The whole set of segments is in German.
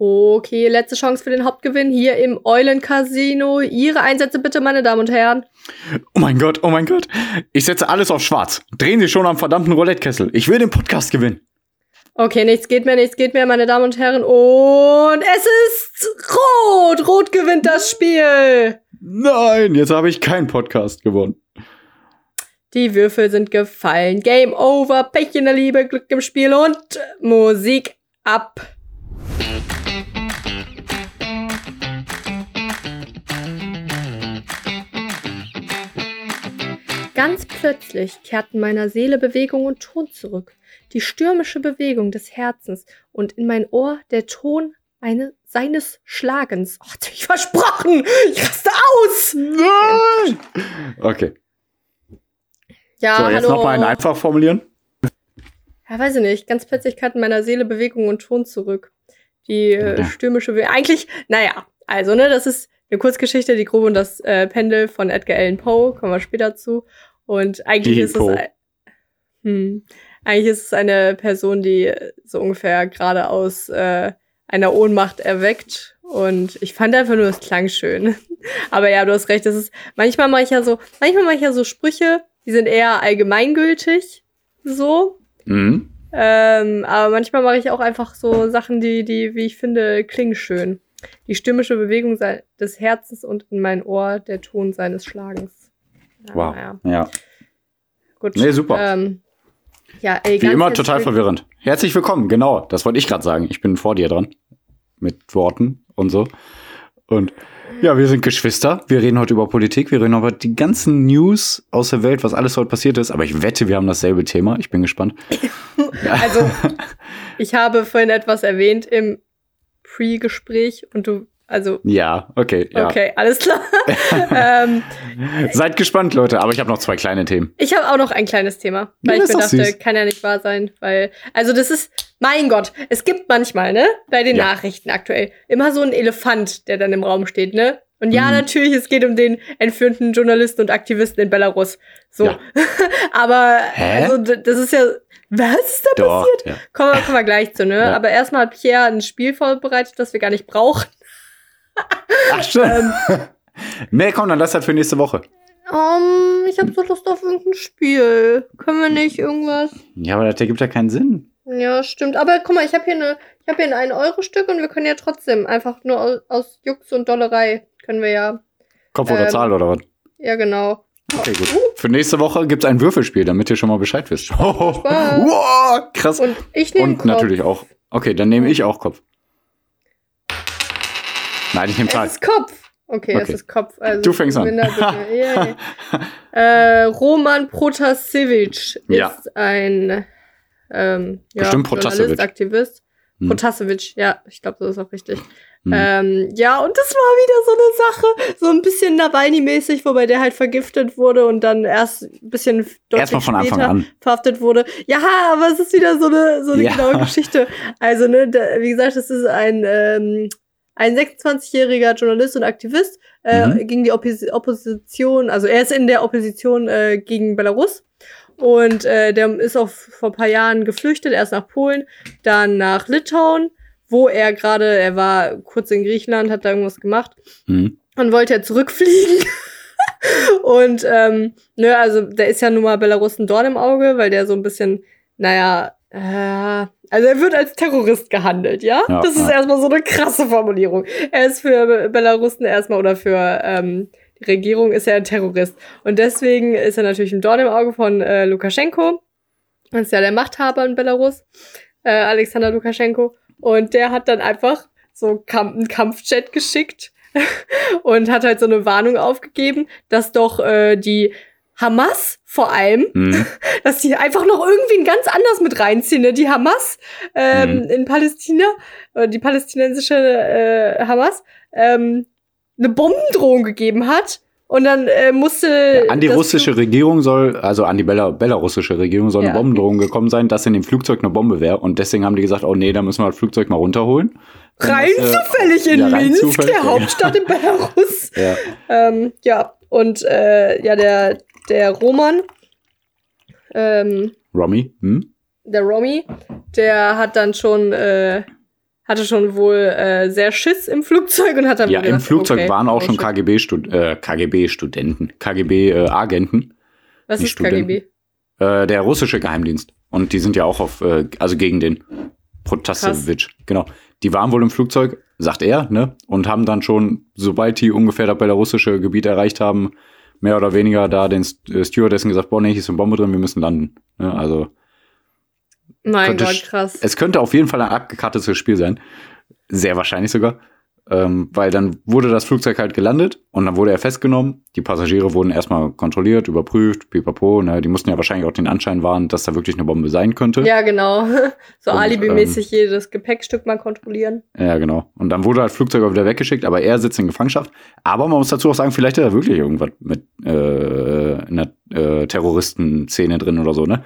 Okay, letzte Chance für den Hauptgewinn hier im Eulen Casino. Ihre Einsätze bitte, meine Damen und Herren. Oh mein Gott, oh mein Gott. Ich setze alles auf schwarz. Drehen Sie schon am verdammten Roulette-Kessel. Ich will den Podcast gewinnen. Okay, nichts geht mehr, nichts geht mehr, meine Damen und Herren. Und es ist rot. Rot gewinnt das Spiel. Nein, jetzt habe ich keinen Podcast gewonnen. Die Würfel sind gefallen. Game over. Pech in der Liebe, Glück im Spiel und Musik ab. Ganz plötzlich kehrten meiner Seele Bewegung und Ton zurück, die stürmische Bewegung des Herzens und in mein Ohr der Ton eine, seines Schlagens. Oh, ich versprochen! Ich raste aus! Nein! Okay. Ja, So, jetzt nochmal ein einfach formulieren. Ja, weiß ich nicht. Ganz plötzlich kehrten meiner Seele Bewegung und Ton zurück. Die äh, stürmische Bewegung. Eigentlich, naja, also, ne, das ist eine Kurzgeschichte, die Grube und das äh, Pendel von Edgar Allan Poe, kommen wir später zu. Und eigentlich Die ist es, hm, eigentlich ist es eine Person, die so ungefähr gerade aus äh, einer Ohnmacht erweckt. Und ich fand einfach nur, es klang schön. Aber ja, du hast recht, das ist, manchmal mache ich ja so, manchmal mache ich ja so Sprüche, die sind eher allgemeingültig, so. Mhm. Ähm, aber manchmal mache ich auch einfach so Sachen, die, die, wie ich finde, klingen schön. Die stürmische Bewegung des Herzens und in mein Ohr der Ton seines Schlagens. Ja, Wow. naja, Ja. gut. Nee, super. Ähm, ja, ey, Wie ganz immer total verwirrend. Herzlich willkommen, genau. Das wollte ich gerade sagen. Ich bin vor dir dran. Mit Worten und so. Und ja, wir sind Geschwister. Wir reden heute über Politik. Wir reden über die ganzen News aus der Welt, was alles heute passiert ist. Aber ich wette, wir haben dasselbe Thema. Ich bin gespannt. Ja. Also, ich habe vorhin etwas erwähnt im Pre-Gespräch und du, also, Ja, okay. Ja. okay, alles klar. ähm, Seid gespannt, Leute. Aber ich habe noch zwei kleine Themen. Ich habe auch noch ein kleines Thema, weil Ja, ich mir dachte, süß. kann ja nicht wahr sein, weil also das ist mein Gott, es gibt manchmal, ne, bei den Ja. Nachrichten aktuell immer so ein Elefant, der dann im Raum steht, ne? Und ja, Mhm. natürlich, es geht um den entführten Journalisten und Aktivisten in Belarus. So. Ja. Aber Hä? also das ist ja was ist da Doch. passiert? Ja. Kommen wir, kommen wir gleich zu, ne? Ja. Aber erstmal hat Pierre ein Spiel vorbereitet, das wir gar nicht brauchen. Ach, stimmt. nee, komm, dann lass das für nächste Woche. Um, ich habe so Lust auf irgendein Spiel. Können wir nicht irgendwas? Ja, aber das ergibt ja keinen Sinn. Ja, stimmt. Aber guck mal, ich habe hier eine, ich habe hier ein 1-Euro-Stück und wir können ja trotzdem einfach nur aus, aus Jux und Dollerei können wir ja. Kopf oder Ähm, Zahl oder was? Ja, genau. Okay, gut. Für nächste Woche gibt's ein Würfelspiel, damit ihr schon mal Bescheid wisst. Spaß. wow, krass. Und ich nehme Und natürlich auch. Okay, dann nehme ich auch Kopf. Nein, ich nehme Es Zahl. ist Kopf. Okay, es Okay. ist Kopf. Also Du fängst an. Äh, Roman Protasevich Ja. ist ein ähm, ja, Bestimmt Protasevich. Journalist, Aktivist. Hm. Protasevich, ja, ich glaube, das ist auch richtig. Hm. Ähm, ja, und das war wieder so eine Sache, so ein bisschen Nawalny-mäßig, wobei der halt vergiftet wurde und dann erst ein bisschen deutlich Erstmal von Anfang an. verhaftet wurde. Ja, aber es ist wieder so eine, so eine Ja. genaue Geschichte. Also, ne, da, wie gesagt, es ist ein, ähm, ein 26-jähriger Journalist und Aktivist äh, Mhm. gegen die Oppos Opposition, also er ist in der Opposition äh, gegen Belarus. Und äh, der ist auch vor ein paar Jahren geflüchtet, erst nach Polen, dann nach Litauen, wo er gerade, er war kurz in Griechenland, hat da irgendwas gemacht Hm. und wollte ja zurückfliegen. und ähm, ne, also der ist ja nun mal Belarus ein Dorn im Auge, weil der so ein bisschen, naja, also er wird als Terrorist gehandelt, ja? Ja, das ist ja. erstmal so eine krasse Formulierung. Er ist für Be- Belarusen erstmal oder für ähm, die Regierung ist er ein Terrorist. Und deswegen ist er natürlich ein Dorn im Auge von äh, Lukaschenko. Das ist ja der Machthaber in Belarus, äh, Alexander Lukaschenko. Und der hat dann einfach so Kamp einen Kampfjet geschickt und hat halt so eine Warnung aufgegeben, dass doch äh, die Hamas vor allem, Hm. dass die einfach noch irgendwie ganz anders mit reinziehen. Ne? Die Hamas ähm, Mhm. in Palästina, oder die palästinensische äh, Hamas, ähm, eine Bombendrohung gegeben hat. Und dann äh, musste. An die russische Regierung soll, also an die Bela belarussische Regierung soll eine Ja. Bombendrohung gekomung sein, dass in dem Flugzeug eine Bombe wäre. Und deswegen haben die gesagt, oh nee, da müssen wir das Flugzeug mal runterholen. Rein das, äh, zufällig in ja, Minsk, zufällig, der ja. Hauptstadt in Belarus. Ja. Ähm, ja, und äh, ja, der, der Roman, ähm, Romy, hm? der Romy, der hat dann schon, äh, hatte schon wohl äh, sehr Schiss im Flugzeug und hat dann Ja, gedacht, im Flugzeug okay, waren auch oh schon. KGB-Studenten, äh, KGB-Agenten, Was nicht ist KGB? äh, der russische Geheimdienst. Und die sind ja auch auf, äh, also gegen den Protasevich. Genau. Die waren wohl im Flugzeug, sagt er, ne? Und haben dann schon, sobald die ungefähr das belarussische Gebiet erreicht haben, mehr oder weniger da den äh, Stewardessen gesagt, boah, nee, hier ist eine Bombe drin, wir müssen landen. Ne? Also Mein könnte Gott, krass. es könnte auf jeden Fall ein abgekartetes Spiel sein. Sehr wahrscheinlich sogar. Ähm, weil dann wurde das Flugzeug halt gelandet und dann wurde er festgenommen. Die Passagiere wurden erstmal kontrolliert, überprüft, pipapo. Ne? Die mussten ja wahrscheinlich auch den Anschein wahren, dass da wirklich eine Bombe sein könnte. Ja, genau. So Und, ähm, alibimäßig jedes Gepäckstück mal kontrollieren. Ja, genau. Und dann wurde das Flugzeug auch wieder weggeschickt, aber er sitzt in Gefangenschaft. Aber man muss dazu auch sagen, vielleicht hat er wirklich irgendwas mit äh, einer äh, Terroristenszene drin oder so, ne?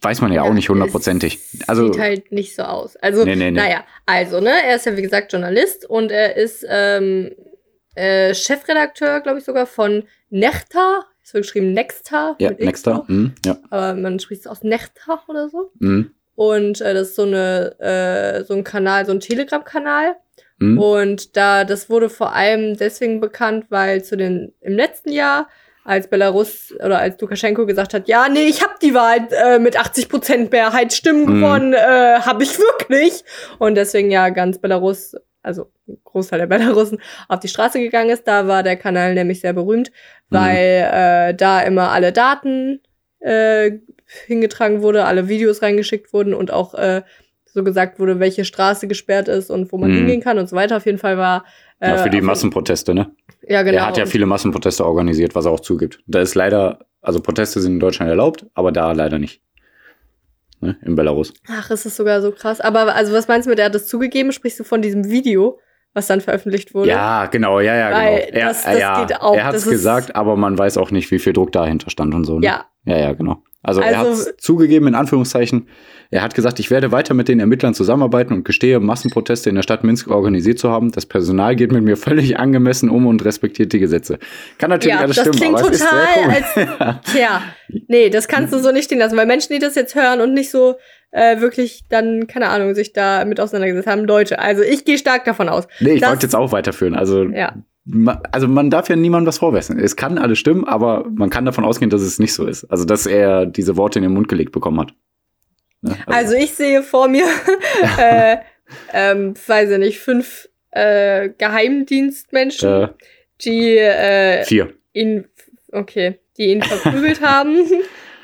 Weiß man ja, auch nicht hundertprozentig. Also, Sieht halt nicht so aus. Also, Nee, nee, nee. naja, also, ne, er ist ja wie gesagt Journalist und er ist ähm, äh, Chefredakteur, glaube ich, sogar von Nechta. Es wird geschrieben Nexta. ja, noch. Mhm, ja. Aber man spricht es aus Nechta oder so. Mhm. Und äh, das ist so eine, äh, so ein Kanal, so ein Telegram-Kanal. Mhm. Und da, das wurde vor allem deswegen bekannt, weil zu den, im letzten Jahr, als Belarus oder als Lukaschenko gesagt hat, ja, nee, ich hab die Wahl äh, mit 80 Prozent Mehrheit Stimmen Mhm. gewonnen, äh, hab ich wirklich. Und deswegen ja ganz Belarus, also ein Großteil der Belarusen, auf die Straße gegangen ist. Da war der Kanal nämlich sehr berühmt, Mhm. weil äh, da immer alle Daten äh, hingetragen wurde, alle Videos reingeschickt wurden und auch äh, so gesagt wurde, welche Straße gesperrt ist und wo man Mhm. hingehen kann und so weiter. Auf jeden Fall war äh, Ja, für die Massenproteste, ne? Ja, genau. Er hat ja viele Massenproteste organisiert, was er auch zugibt. Da ist leider, also Proteste sind in Deutschland erlaubt, aber da leider nicht. Ne? In Belarus. Ach, ist das sogar so krass. Aber also was meinst du mit, er hat das zugegeben? Sprichst du von diesem Video, was dann veröffentlicht wurde? Ja, genau, ja, ja, Weil genau. Er, das- das ja, geht auch, er hat es gesagt, aber man weiß auch nicht, wie viel Druck dahinter stand und so. Ne? Ja, Ja, ja, genau. Also, er hat Also- es zugegeben, in Anführungszeichen. Er hat gesagt, ich werde weiter mit den Ermittlern zusammenarbeiten und gestehe, Massenproteste in der Stadt Minsk organisiert zu haben. Das Personal geht mit mir völlig angemessen um und respektiert die Gesetze. Kann natürlich ja alles das stimmen, klingt aber es ist total als. Tja, nee, das kannst du so nicht stehen lassen, weil Menschen, die das jetzt hören und nicht so äh, wirklich dann, keine Ahnung, sich da mit auseinandergesetzt haben, Deutsche. Also ich gehe stark davon aus. Nee, ich wollte jetzt auch weiterführen. Also, Ja. also man darf ja niemandem was vorwerfen. Es kann alles stimmen, aber man kann davon ausgehen, dass es nicht so ist. Also, dass er diese Worte in den Mund gelegt bekommen hat. Ne? Also ich sehe vor mir, äh, ähm, weiß ich nicht, fünf äh, Geheimdienstmenschen, äh, die äh, vier. ihn, okay, die ihn verprügelt haben.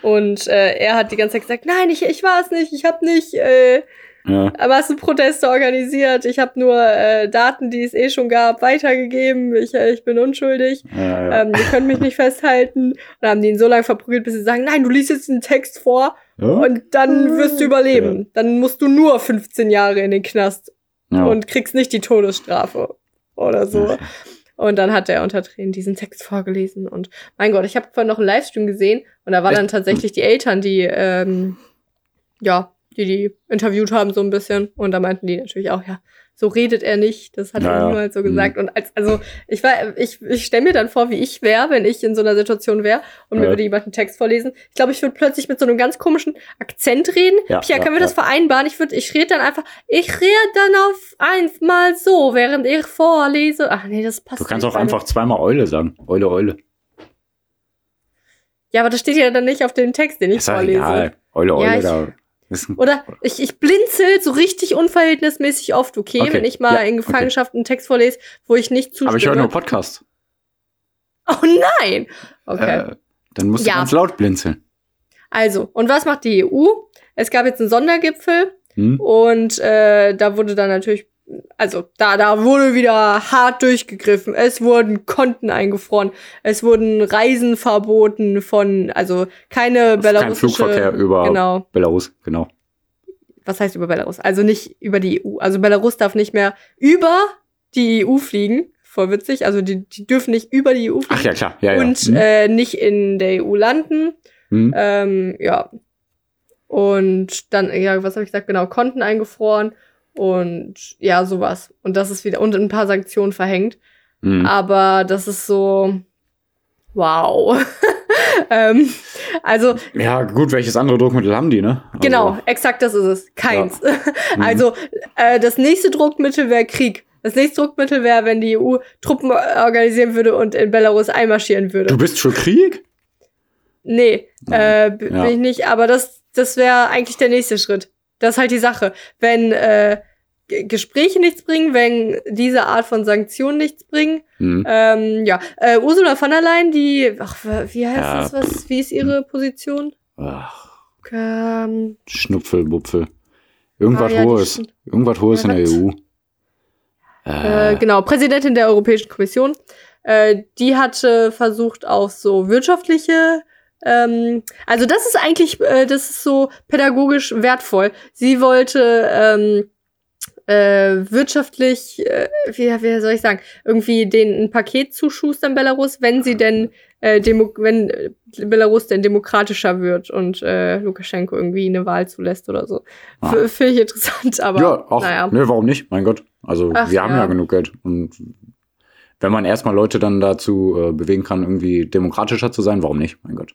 Und äh, er hat die ganze Zeit gesagt, nein, ich, ich war es nicht, ich habe nicht äh, Ja. Massenproteste organisiert, ich habe nur äh, Daten, die es eh schon gab, weitergegeben, ich, äh, ich bin unschuldig, Ja, ja. ähm, ihr könnt mich nicht festhalten. Und dann haben die ihn so lange verprügelt, bis sie sagen, nein, du liest jetzt einen Text vor ja? und dann wirst du überleben. Dann musst du nur 15 Jahre in den Knast ja. und kriegst nicht die Todesstrafe oder so. Ja. Und dann hat er unter Tränen diesen Text vorgelesen. Und mein Gott, ich habe vorhin noch einen Livestream gesehen und da waren dann tatsächlich die Eltern, die, ähm, ja, die die interviewt haben so ein bisschen. Und da meinten die natürlich auch, ja, so redet er nicht. Das hat Ja, er niemals so Mhm. gesagt. Und als, also ich war, ich, ich stelle mir dann vor, wie ich wäre, wenn ich in so einer Situation wäre und mir Ja. würde jemand einen Text vorlesen. Ich glaube, ich würde plötzlich mit so einem ganz komischen Akzent reden. Ja, Pia, ja, können wir ja. das vereinbaren? Ich würde, ich rede dann einfach, ich rede dann auf einmal so, während ich vorlese. Ach nee, das passt Du kannst nicht, auch einfach zweimal Eule sagen. Eule, Eule. Ja, aber das steht ja dann nicht auf dem Text, den ich Ist ja vorlese. egal. Eule, Eule, Ja, ich- Oder ich, ich blinzel so richtig unverhältnismäßig oft, okay, Okay, wenn ich mal ja, in okay. Gefangenschaft einen Text vorlese, wo ich nicht zustimme. Aber ich höre nur Podcast. oh nein! Okay. Äh, dann musst du Ja. ganz laut blinzeln. Also, und was macht die EU? Es gab jetzt einen Sondergipfel Hm? und äh, da wurde dann natürlich, also da, da wurde wieder hart durchgegriffen. Es wurden Konten eingefroren, es wurden Reisen verboten von, also keine Kein belarussische. Flugverkehr über Genau. Belarus, genau. was heißt über Belarus? Also nicht über die EU. Also Belarus darf nicht mehr über die EU fliegen. Voll witzig. Also die, die dürfen nicht über die EU fliegen. Ach ja, klar. Ja, ja. Und Hm? äh, nicht in der EU landen. Hm? Ähm, ja. Und dann, ja, was habe ich gesagt? Genau, Konten eingefroren und ja, sowas. Und das ist wieder, und ein paar Sanktionen verhängt. Hm. Aber das ist so, wow. ähm, also Ja, gut, welches andere Druckmittel haben die, ne? Also, Genau, exakt das ist es. Keins. Also äh, das nächste Druckmittel wäre Krieg. Das nächste Druckmittel wäre, wenn die EU Truppen organisieren würde und in Belarus einmarschieren würde. Du bist für Krieg? nee, äh, b- Ja. bin ich nicht, aber das, das wäre eigentlich der nächste Schritt. Das ist halt die Sache. Wenn äh, Gespräche nichts bringen, wenn diese Art von Sanktionen nichts bringen, Hm. ähm, ja, äh, Ursula von der Leyen, die, ach, wie heißt Ja. das, was, wie ist ihre Position? Ach, Ähm, Schnupfelbupfel. Irgendwas Ah, ja, Hohes. Irgendwas Hohes in der EU. äh, Äh, genau, Präsidentin der Europäischen Kommission, äh, die hatte versucht auf so wirtschaftliche, ähm, also das ist eigentlich, äh, das ist so pädagogisch wertvoll. Sie wollte ähm, äh, wirtschaftlich, äh, wie, wie soll ich sagen, irgendwie den ein Paket zuschustern Belarus, wenn sie denn äh, Demo wenn Belarus denn demokratischer wird und äh, Lukaschenko irgendwie eine Wahl zulässt oder so. Ah. Finde ich interessant, aber ja, auch. naja. Ne, warum nicht? Mein Gott. Also, Ach, wir haben ja. ja genug Geld. Und wenn man erstmal Leute dann dazu äh, bewegen kann, irgendwie demokratischer zu sein, warum nicht? Mein Gott.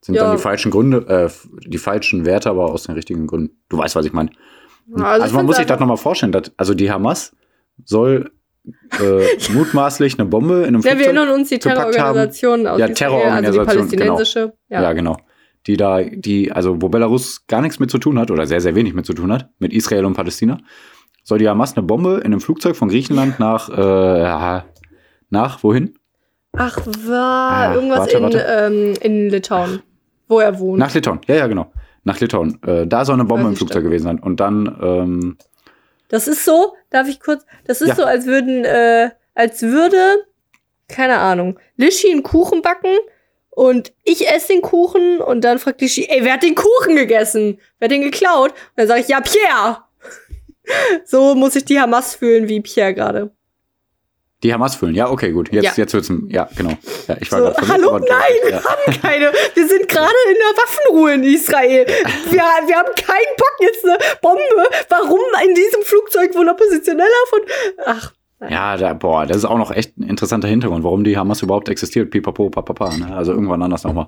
Sind Ja. dann die falschen Gründe, äh, die falschen Werte, aber aus den richtigen Gründen. Du weißt, was ich meine. Also Also, man muss sich das nochmal vorstellen. Dass, also die Hamas soll äh, mutmaßlich eine Bombe in einem Ja, wir Flugzeug erinnern uns die. Terrororganisation aus Ja, Terrororganisation, also die palästinensische. Ja. Ja. genau. Die da, die, also wo Belarus gar nichts mit zu tun hat oder sehr, sehr wenig mit zu tun hat, mit Israel und Palästina, soll die Hamas eine Bombe in einem Flugzeug von Griechenland nach, äh, nach wohin? Ach, war Ah, irgendwas warte, in, warte. Ähm, in Litauen, wo er wohnt. Nach Litauen. Ja, ja, genau. Nach Litauen. Äh, da soll eine Bombe im Flugzeug gewesen sein. Und dann, ähm, Das ist so, darf ich kurz, das ist Ja. so, als würden, äh, als würde, keine Ahnung, Lischi einen Kuchen backen und ich esse den Kuchen und dann fragt Lischi, ey, wer hat den Kuchen gegessen? Wer hat den geklaut? Und dann sage ich, ja, Pierre! so muss sich die Hamas fühlen wie Pierre gerade. Die Hamas füllen. Ja, okay, gut. Jetzt, Ja. jetzt wird's, ja, genau. Ja, ich war So, verwirrt, hallo, aber- nein, wir Ja. haben keine. Wir sind gerade in der Waffenruhe in Israel. Wir, wir haben keinen Bock jetzt eine Bombe. Warum in diesem Flugzeug wohl Oppositioneller von. Ach, Ja, da, boah, das ist auch noch echt ein interessanter Hintergrund, warum die Hamas überhaupt existiert. Pipapo, papapa, ne? Also irgendwann anders nochmal.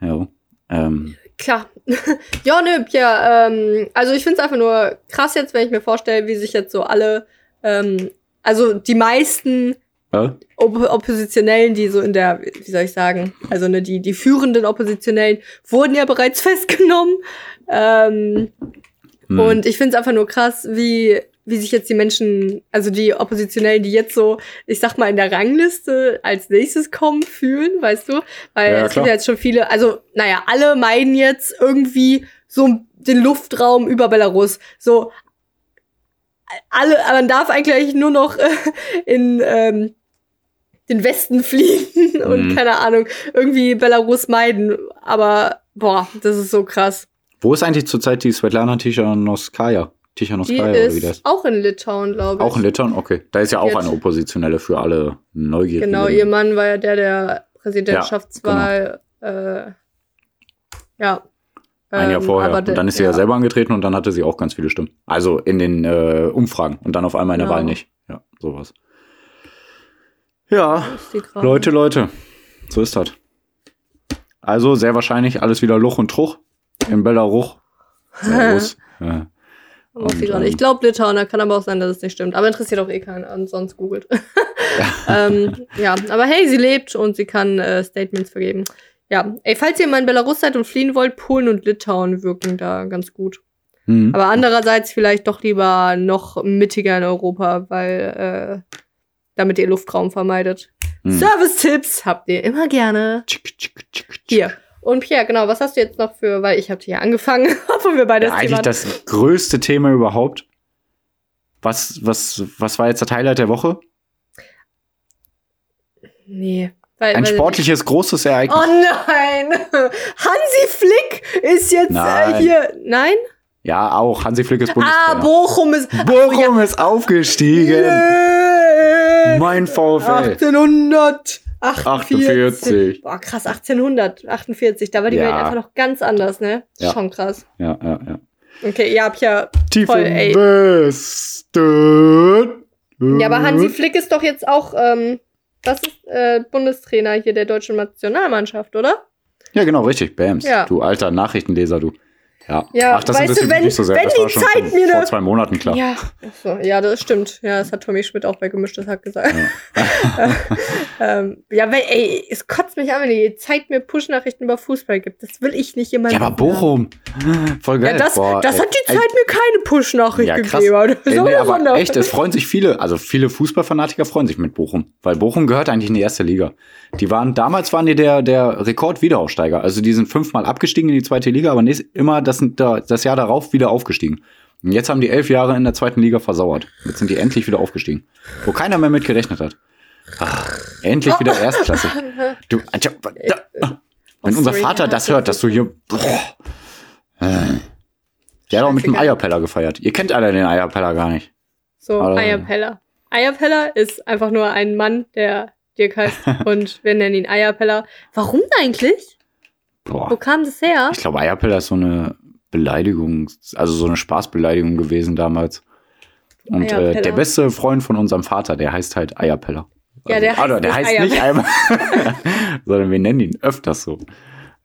Ja. Ähm, klar. ja, nö, Pierre. Ähm, also ich finde es einfach nur krass jetzt, wenn ich mir vorstelle, wie sich jetzt so alle. Ähm, also die meisten äh? Op Oppositionellen, die so in der, wie soll ich sagen, also ne, die, die führenden Oppositionellen wurden ja bereits festgenommen. Ähm, hm. Und ich finde es einfach nur krass, wie, wie sich jetzt die Menschen, also die Oppositionellen, die jetzt so, ich sag mal, in der Rangliste als nächstes kommen, fühlen, weißt du? Weil Ja, es gibt ja jetzt schon viele, also, naja, alle meinen jetzt irgendwie so den Luftraum über Belarus. So, alle, man darf eigentlich nur noch äh, in ähm, den Westen fliegen und Mhm. keine Ahnung, irgendwie Belarus meiden. Aber, boah, das ist so krass. Wo ist eigentlich zurzeit die Svetlana Tichanovskaya? Die Tichanovskaya oder wie das? ist auch in Litauen, glaube ich. Auch in Litauen? Okay. Da ist ja auch Jetzt- eine Oppositionelle für alle Neugierigen. Genau, ihr Mann war ja der, der Präsidentschaftswahl, genau. äh, ja. Ein Jahr Ähm, vorher. aber Und dann ist sie ja. selber angetreten und dann hatte sie auch ganz viele Stimmen. Also in den äh, Umfragen und dann auf einmal in der Genau. Wahl nicht. Ja, sowas. Ja. Leute, Leute. So ist das. Also sehr wahrscheinlich alles wieder Luch und Truch in Belarus. Belarus. ja. Sie Und, ähm, Ich glaube Litauen, da kann aber auch sein, dass es nicht stimmt. Aber interessiert auch eh keinen, ansonsten googelt. ähm, ja, aber hey, sie lebt und sie kann äh, Statements vergeben. Ja, ey, falls ihr mal in Belarus seid und fliehen wollt, Polen und Litauen wirken da ganz gut. Mhm. Aber andererseits vielleicht doch lieber noch mittiger in Europa, weil äh, damit ihr Luftraum vermeidet. Mhm. Service-Tipps habt ihr immer gerne. Tschick, tschick, tschick, tschick. Hier. Und Pierre, genau, was hast du jetzt noch für, weil ich habe hier angefangen, obwohl wir beide Ja, eigentlich das größte Thema überhaupt. Was, was, was war jetzt das Highlight der Woche? Nee. Weil, Ein weil, sportliches, großes Ereignis. Oh nein! Hansi Flick ist jetzt äh, Nein. hier. Nein? Ja, auch. Hansi Flick ist Ah, Bundestrainer. Bochum ist. Bochum ist aufgestiegen. Yeah. Mein VfL. 1848. 48. Boah, krass, 1848. Da war die Ja. Welt einfach noch ganz anders, ne? Ja. Schon krass. Ja, ja, ja. Okay, ihr habt ja. Tief Voll, ey. Westen. Ja, aber Hansi Flick ist doch jetzt auch. Ähm, das ist äh, Bundestrainer hier der deutschen Nationalmannschaft, oder? Ja, genau, richtig. Bams. Ja. Du alter Nachrichtenleser, du. Ja. Ja, Ach, das weißt du, wenn- nicht so sehr. wenn das die war schon Zeit vor, mir vor zwei Monaten klar. Ja, so, ja, das stimmt. Ja, das hat Tommy Schmidt auch bei gemischtes Hack gesagt. ähm, ja, weil, ey, es kotzt mich an, wenn die Zeit mir Push-Nachrichten über Fußball gibt. Das will ich nicht immer. Ja, aber Bochum. Voll geil. Ja, das, Boah, das ey, hat die ey, Zeit mir keine Push-Nachricht Ja, gegeben. Das ist Ey, nee, aber echt, es freuen sich viele, also viele Fußballfanatiker freuen sich mit Bochum, weil Bochum gehört eigentlich in die erste Liga. Die waren, damals waren die der, der Rekord-Wiederaufsteiger. Also die sind fünfmal abgestiegen in die zweite Liga, aber nächst, immer das, das Jahr darauf wieder aufgestiegen. Und jetzt haben die elf Jahre in der zweiten Liga versauert. Jetzt sind die endlich wieder aufgestiegen. Wo keiner mehr mit gerechnet hat. Ach, endlich wieder Erstklasse. Du, wenn Oh, unser Vater das hört, dass du hier. Boah, der hat auch mit dem. Eierpeller gefeiert. Ihr kennt alle den Eierpeller gar nicht. So, Eierpeller. Eierpeller ist einfach nur ein Mann, der Dirk heißt. und wir nennen ihn Eierpeller. Warum eigentlich? Wo Boah. kam das her? Ich glaube, Eierpeller ist so eine Beleidigung, also so eine Spaßbeleidigung gewesen damals. Und äh, der beste Freund von unserem Vater, der heißt halt Eierpeller. Ja, der also, heißt der nicht heißt nicht Eierpeller, sondern wir nennen ihn öfters so.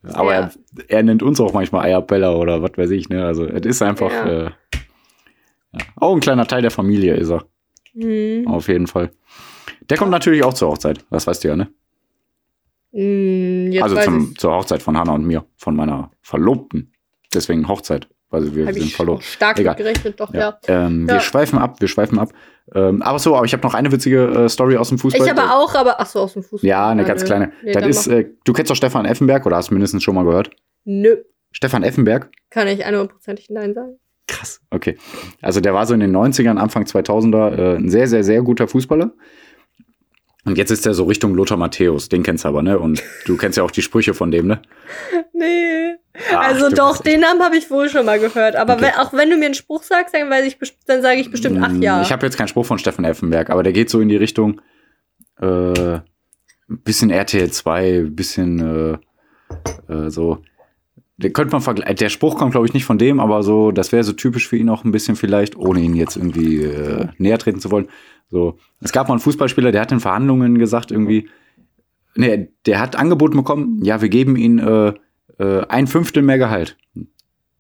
Aber Ja. er, er nennt uns auch manchmal Eierpeller oder was weiß ich, ne? Also es ist einfach Ja. äh, ja. auch ein kleiner Teil der Familie ist er, Hm. auf jeden Fall. Der kommt natürlich auch zur Hochzeit, das weißt du ja, ne? Jetzt also zum, zur Hochzeit von Hanna und mir, von meiner Verlobten. Deswegen Hochzeit, weil wir Hab sind verlobt. stark Egal. gerechnet, doch, Ja. ja. Ähm, Ja. Wir schweifen ab, wir schweifen ab. Ähm, aber so, aber ich habe noch eine witzige äh, Story aus dem Fußball. Ich aber auch, aber ach so, aus dem Fußball. Ja, eine ganz nö. kleine. Nee, das ist, äh, du kennst doch Stefan Effenberg oder hast mindestens schon mal gehört? Nö, Stefan Effenberg? kann ich 100%ig Nein sagen. Krass, okay. Also der war so in den 90ern, Anfang 2000er äh, ein sehr, sehr, sehr guter Fußballer. Und jetzt ist er so Richtung Lothar Matthäus, den kennst du aber, ne? Und du kennst ja auch die Sprüche von dem, ne? Nee. Ach, also doch, den Namen habe ich wohl schon mal gehört. Aber Okay. wenn, auch wenn du mir einen Spruch sagst, dann, weiß ich, dann sage ich bestimmt, ach ja. Ich habe jetzt keinen Spruch von Stefan Effenberg, aber der geht so in die Richtung äh, bisschen RTL 2, bisschen äh, äh, so. Könnte man vergleichen. Der Spruch kommt, glaube ich, nicht von dem, aber so, das wäre so typisch für ihn auch ein bisschen vielleicht, ohne ihn jetzt irgendwie äh, näher treten zu wollen. So, es gab mal einen Fußballspieler, der hat in Verhandlungen gesagt, irgendwie, nee, der hat angeboten bekommen, ja, wir geben ihm äh, äh, ein Fünftel mehr Gehalt.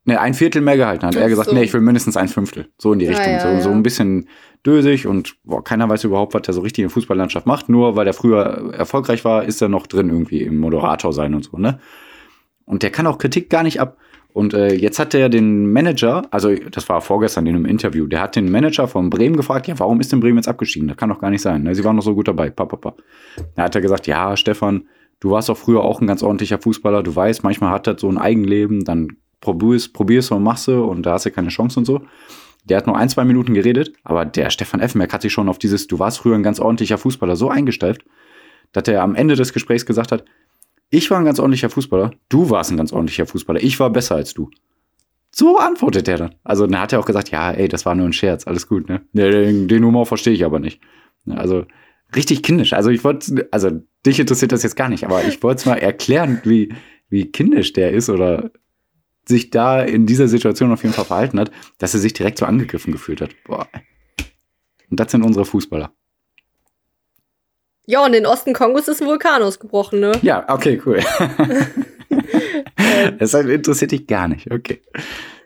Ne, ein Viertel mehr Gehalt. Dann hat er gesagt, so. nee, ich will mindestens ein Fünftel. So in die Ja, Richtung. ja, so, ja. so ein bisschen dösig und boah, keiner weiß überhaupt, was der so richtig in der Fußballlandschaft macht. Nur weil er früher erfolgreich war, ist er noch drin irgendwie im Moderator sein und so, ne? Und der kann auch Kritik gar nicht ab. Und äh, jetzt hat der den Manager, also das war vorgestern in einem Interview, der hat den Manager von Bremen gefragt, ja, warum ist denn Bremen jetzt abgestiegen? Das kann doch gar nicht sein. Ne? Sie waren noch so gut dabei. Pa, pa, pa. Da hat er gesagt, ja, Stefan, du warst doch früher auch ein ganz ordentlicher Fußballer. Du weißt, manchmal hat das so ein Eigenleben, dann probierst, probierst und machst du und da hast du keine Chance und so. Der hat nur ein, zwei Minuten geredet, aber der Stefan Effenberg hat sich schon auf dieses, du warst früher ein ganz ordentlicher Fußballer, so eingesteift, dass er am Ende des Gesprächs gesagt hat, ich war ein ganz ordentlicher Fußballer, du warst ein ganz ordentlicher Fußballer, ich war besser als du. So antwortet er dann. Also dann hat er auch gesagt, ja, ey, das war nur ein Scherz, alles gut, ne? Den, den Humor verstehe ich aber nicht. Also richtig kindisch. Also ich wollte, also dich interessiert das jetzt gar nicht, aber ich wollte es mal erklären, wie, wie kindisch der ist oder sich da in dieser Situation auf jeden Fall verhalten hat, dass er sich direkt so angegriffen gefühlt hat. Boah. Und das sind unsere Fußballer. Ja, und in Osten Kongos ist ein Vulkan ausgebrochen, ne? Ja, okay, cool. das interessiert dich gar nicht, okay.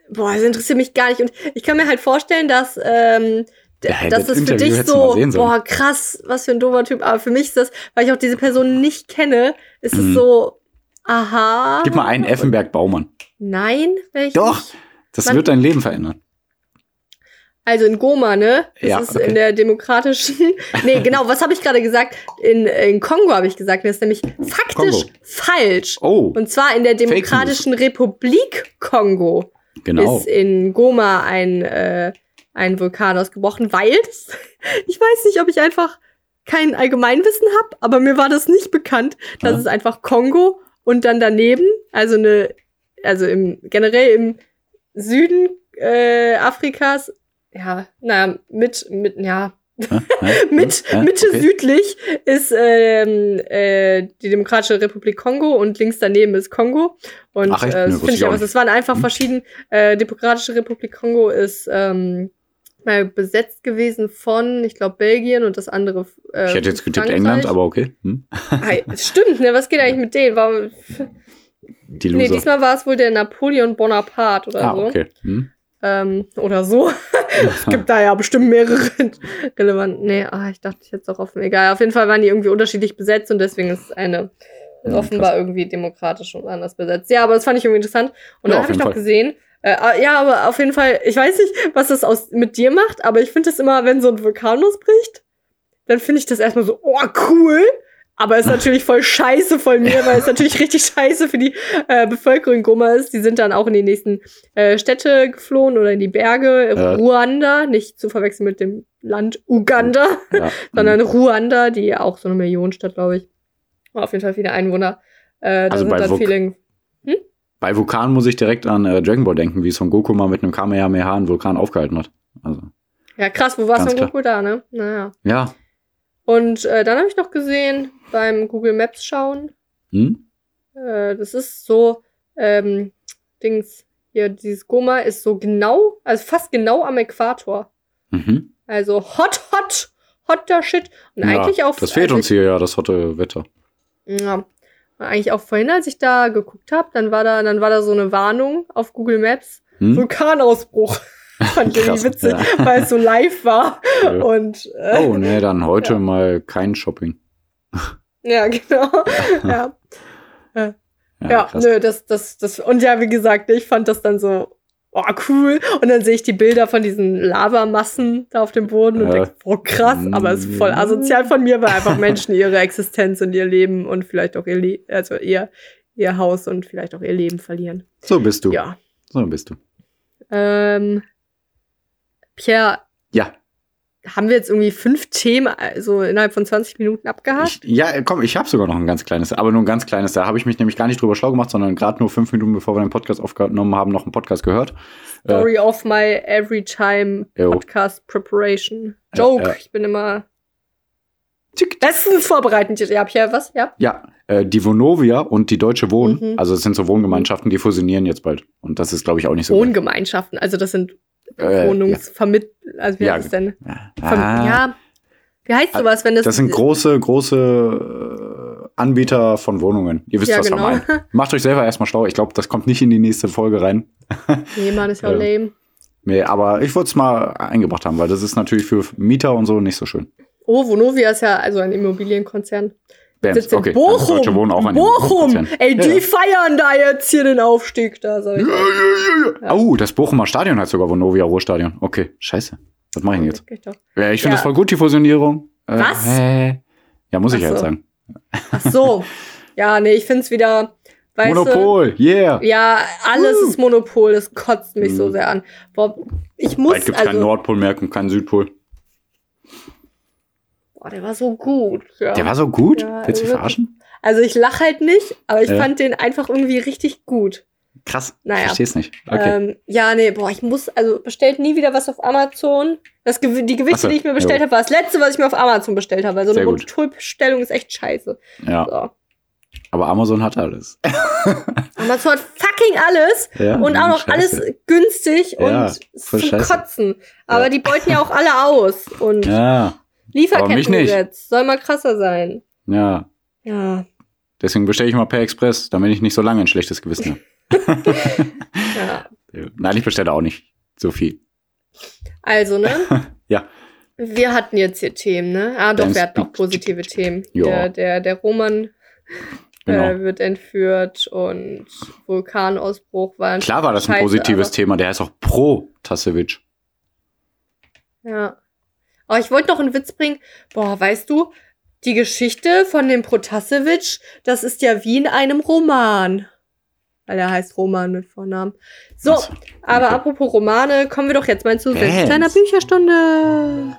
Boah, das interessiert mich gar nicht. Und ich kann mir halt vorstellen, dass, ähm, Ja, dass das es für dich so, boah, krass, was für ein doofer Typ. Aber für mich ist das, weil ich auch diese Person nicht kenne, ist Mhm. es so, aha. Gib mal einen Effenberg Baumann. Nein, ich Doch. Das Man- wird dein Leben verändern. Also in Goma, ne? Das Ja, ist okay. in der demokratischen. nee, genau, was habe ich gerade gesagt? In, in Kongo habe ich gesagt. Das ist nämlich faktisch Kongo. falsch. Oh, Und zwar in der Demokratischen Republik Kongo genau. ist in Goma ein, äh, ein Vulkan ausgebrochen, weil ich weiß nicht, ob ich einfach kein Allgemeinwissen habe, aber mir war das nicht bekannt, dass Ja. es einfach Kongo und dann daneben, also eine, also im generell im Süden äh, Afrikas, ja, naja, mit, mit, ja? Hä? mit, Hä? Mitte Okay. südlich ist ähm, äh, die Demokratische Republik Kongo und links daneben ist Kongo. Und Ach, echt? äh, Nee, das finde ich auch aber, es waren einfach Hm. verschieden. Äh, Demokratische Republik Kongo ist ähm, mal besetzt gewesen von, ich glaube, Belgien und das andere. Äh, ich hätte jetzt getippt Frankreich. England, aber okay. Hm? Ei, Stimmt, ne? Was geht eigentlich mit denen? Warum, Die nee, Loser. diesmal war es wohl der Napoleon Bonaparte oder ah, so. okay. Hm? Ähm, oder so. es gibt da ja bestimmt mehrere relevant. Nee, ah, ich dachte, ich hätte es auch offen. Egal, auf jeden Fall waren die irgendwie unterschiedlich besetzt und deswegen ist eine Ja, offenbar krass. irgendwie demokratisch und anders besetzt. Ja, aber das fand ich irgendwie interessant. Und Ja, dann habe ich noch Fall. gesehen, äh, ah, ja, aber auf jeden Fall, ich weiß nicht, was das aus, mit dir macht, aber ich finde das immer, wenn so ein Vulkan losbricht, dann finde ich das erstmal so, oh, cool. Aber ist natürlich voll scheiße von mir, weil es natürlich richtig scheiße für die äh, Bevölkerung Goma ist. Die sind dann auch in die nächsten äh, Städte geflohen oder in die Berge. Ja. Ruanda, nicht zu verwechseln mit dem Land Uganda, Ja. sondern Ruanda, die ja auch so eine Millionenstadt, glaube ich. Auf jeden Fall viele Einwohner. Äh, da Also sind bei dann Vuk- viele. Bei Vulkan muss ich direkt an äh, Dragon Ball denken, wie Son Goku mal mit einem Kamehameha einen Vulkan aufgehalten hat. Also, Ja, krass, wo du klar. Goku da, ne? Naja. ja. Und äh, dann habe ich noch gesehen, beim Google Maps schauen, Hm? Äh, das ist so, ähm, Dings, hier, dieses Goma ist so genau, also fast genau am Äquator. Mhm. Also hot, hot, hotter Shit. Und Ja, eigentlich auch. das fehlt uns hier ja, das hotte Wetter. Ja. Und Eigentlich auch vorhin, als ich da geguckt habe, dann war da, dann war da so eine Warnung auf Google Maps. Hm? Vulkanausbruch. Fand ich irgendwie witzig, ja. weil es so live war. Ja. Und äh, Oh, nee, dann heute Ja. mal kein Shopping. ja, genau. ja. Ja, Ja, krass. nö, das, das, das, und ja, wie gesagt, ich fand das dann so, oh, cool. Und dann sehe ich die Bilder von diesen Lavamassen da auf dem Boden und Ja. denke, oh, krass, aber es ist voll asozial von mir, weil einfach Menschen ihre Existenz und ihr Leben und vielleicht auch ihr, Le also ihr, ihr Haus und vielleicht auch ihr Leben verlieren. So bist du. Ja. So bist du. Ähm, Pierre, Ja. haben wir jetzt irgendwie fünf Themen, also innerhalb von 20 Minuten abgehakt? Ich, ja, komm, ich habe sogar noch ein ganz kleines, aber nur ein ganz kleines. Da habe ich mich nämlich gar nicht drüber schlau gemacht, sondern gerade nur fünf Minuten bevor wir den Podcast aufgenommen haben, noch einen Podcast gehört. Story of my every time Jo. Podcast Preparation. Joke. ja. Ich bin immer bestens vorbereitet. Ja, Pierre, was? Ja. Ja, äh, die Vonovia und die Deutsche Wohn, Mhm. also es sind so Wohngemeinschaften, die fusionieren jetzt bald. Und das ist, glaube ich, auch nicht so. Wohngemeinschaften. Also das sind Äh, Wohnungsvermitt. Also wie Ja. heißt das denn? Ah, ja. Wie heißt sowas, wenn das? Das sind große, große äh, Anbieter von Wohnungen. Ihr wisst, Ja, was genau. wir meinen. Macht euch selber erstmal schlau. Ich glaube, das kommt nicht in die nächste Folge rein. nee, Mann, ist ja Ja. lame. Nee, aber ich wollte es mal eingebracht haben, weil das ist natürlich für Mieter und so nicht so schön. Oh, Vonovia ist ja also ein Immobilienkonzern. Bams, Sitzt in okay. dann ist Bochum. Deutsche Wohnen auch ein Bochum. Ey, die ja. feiern da jetzt hier den Aufstieg da, sag ich. Ja. Oh, das Bochumer Stadion hat sogar Vonovia Ruhrstadion. Okay, scheiße. Was mache ich denn jetzt? Ja, ich finde das voll gut, die Fusionierung. Äh, Was? Äh, ja, muss ich ja jetzt so. sagen. Ach so. ja, nee, ich find's wieder. Weißt Monopol, yeah. Du, ja, alles ist Monopol. Das kotzt mich so Mhm. sehr an. Boah, ich muss. Bald gibt es keinen also, Nordpol mehr und keinen Südpol. Boah, der war so gut. Ja. Der war so gut? Ja, Willst du also verarschen? Also ich lache halt nicht, aber ich Ja. fand den einfach irgendwie richtig gut. Krass. Naja. Ich versteh's nicht. Okay. Ähm, ja, nee, boah, ich muss, also bestellt nie wieder was auf Amazon. Das, Gew- die Gewichte, so, die ich mir bestellt habe, war das letzte, was ich mir auf Amazon bestellt habe. Also Sehr eine gut. Monopolbestellung ist echt scheiße. ja, So. aber Amazon hat alles. Amazon hat fucking alles Ja, und auch noch scheiße. alles günstig Ja, und zum scheiße. Kotzen. Aber Ja. die beuten ja auch alle aus. Und Ja, Lieferkettengesetz soll mal krasser sein. ja. Ja, Deswegen bestelle ich mal per Express, damit ich nicht so lange ein schlechtes Gewissen ja. habe. Nein, ich bestelle auch nicht so viel. Also, ne? Ja. Wir hatten jetzt hier Themen, ne? Ah, doch, wir hatten auch positive Themen. Ja. Der, der, der Roman Genau. äh, wird entführt und Vulkanausbruch war Klar war das ein scheiße, positives Thema. Der heißt auch Pro Tasevich. Ja. Aber ich wollte noch einen Witz bringen. Boah, weißt du, die Geschichte von dem Protasevich, das ist ja wie in einem Roman. Weil er heißt Roman mit Vornamen. So, so, aber okay. apropos Romane, kommen wir doch jetzt mal zu Bands. deiner Bücherstunde.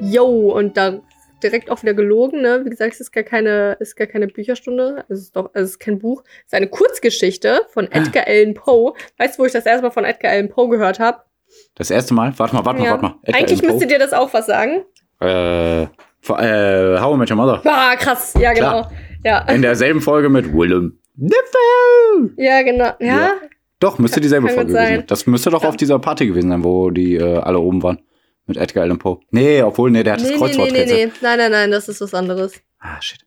Yo, und da direkt auch wieder gelogen, ne? Wie gesagt, es ist gar keine, ist gar keine Bücherstunde. Es ist doch, es ist kein Buch. Es ist eine Kurzgeschichte von Ah. Edgar Allan Poe. Weißt du, wo ich das erste Mal von Edgar Allan Poe gehört habe? Das erste Mal, warte mal, warte mal, Ja. warte mal. Edgar Eigentlich müsste dir das auch was sagen. Äh, äh, How I Met Your Mother. Ah, krass. Ja, genau. Klar. Ja. In derselben Folge mit Willem Dafoe. Ja, genau. Ja. Ja. Doch, müsste dieselbe kann Folge gewesen sein. Das müsste doch Ja. auf dieser Party gewesen sein, wo die äh, alle oben waren. Mit Edgar Allan Poe. Nee, obwohl, nee, der hat Nee, das nee, nee, Kreuzworträtsel. nee, nee. Nein, nein, nein, das ist was anderes. Ah, shit.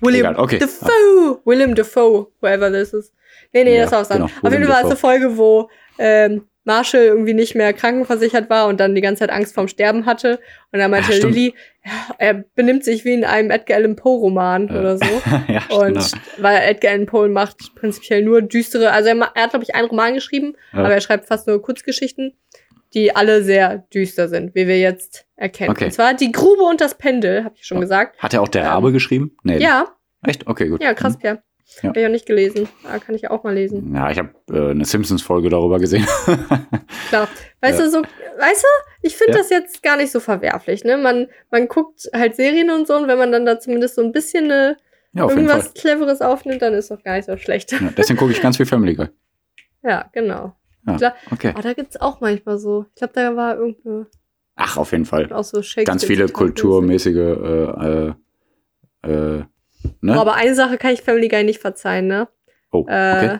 William Egal, okay. Defoe. William Defoe, whoever this is. Nee, nee, Ja, das war was anderes. genau, Auf jeden Fall war es eine Folge, wo ähm, Marshall irgendwie nicht mehr krankenversichert war und dann die ganze Zeit Angst vorm Sterben hatte. Und dann meinte Ja. Lilly, ja, er benimmt sich wie in einem Edgar Allan Poe Roman Ja. oder so. ja, Und genau. weil Edgar Allan Poe macht prinzipiell nur düstere, also er, er hat, glaube ich, einen Roman geschrieben, Ja. aber er schreibt fast nur Kurzgeschichten, die alle sehr düster sind, wie wir jetzt erkennen. Okay. Und zwar Die Grube und das Pendel, habe ich schon Ja. gesagt. Hat er auch der Ähm, Rabe geschrieben? Nee. Ja, Echt? Okay, gut. ja, krass, Pierre. Ja. Habe ich auch nicht gelesen. Ah, kann ich auch mal lesen. Ja, ich habe äh, eine Simpsons-Folge darüber gesehen. Klar. Weißt Ja. du, so, weißt du, ich finde Ja. das jetzt gar nicht so verwerflich, ne? Man, man guckt halt Serien und so und wenn man dann da zumindest so ein bisschen eine, ja, auf jeden irgendwas. Cleveres aufnimmt, dann ist doch gar nicht so schlecht. Ja, deswegen gucke ich ganz viel Family Guy. Ja, genau. Ja, Klar. okay. Aber da gibt's auch manchmal so. Ich glaube, da war irgendeine, Ach, auf jeden Fall. auch so Shakespeare. Ganz viele kulturmäßige äh, äh, äh, ne? Oh, aber eine Sache kann ich Family Guy nicht verzeihen, ne? Oh, Äh, okay.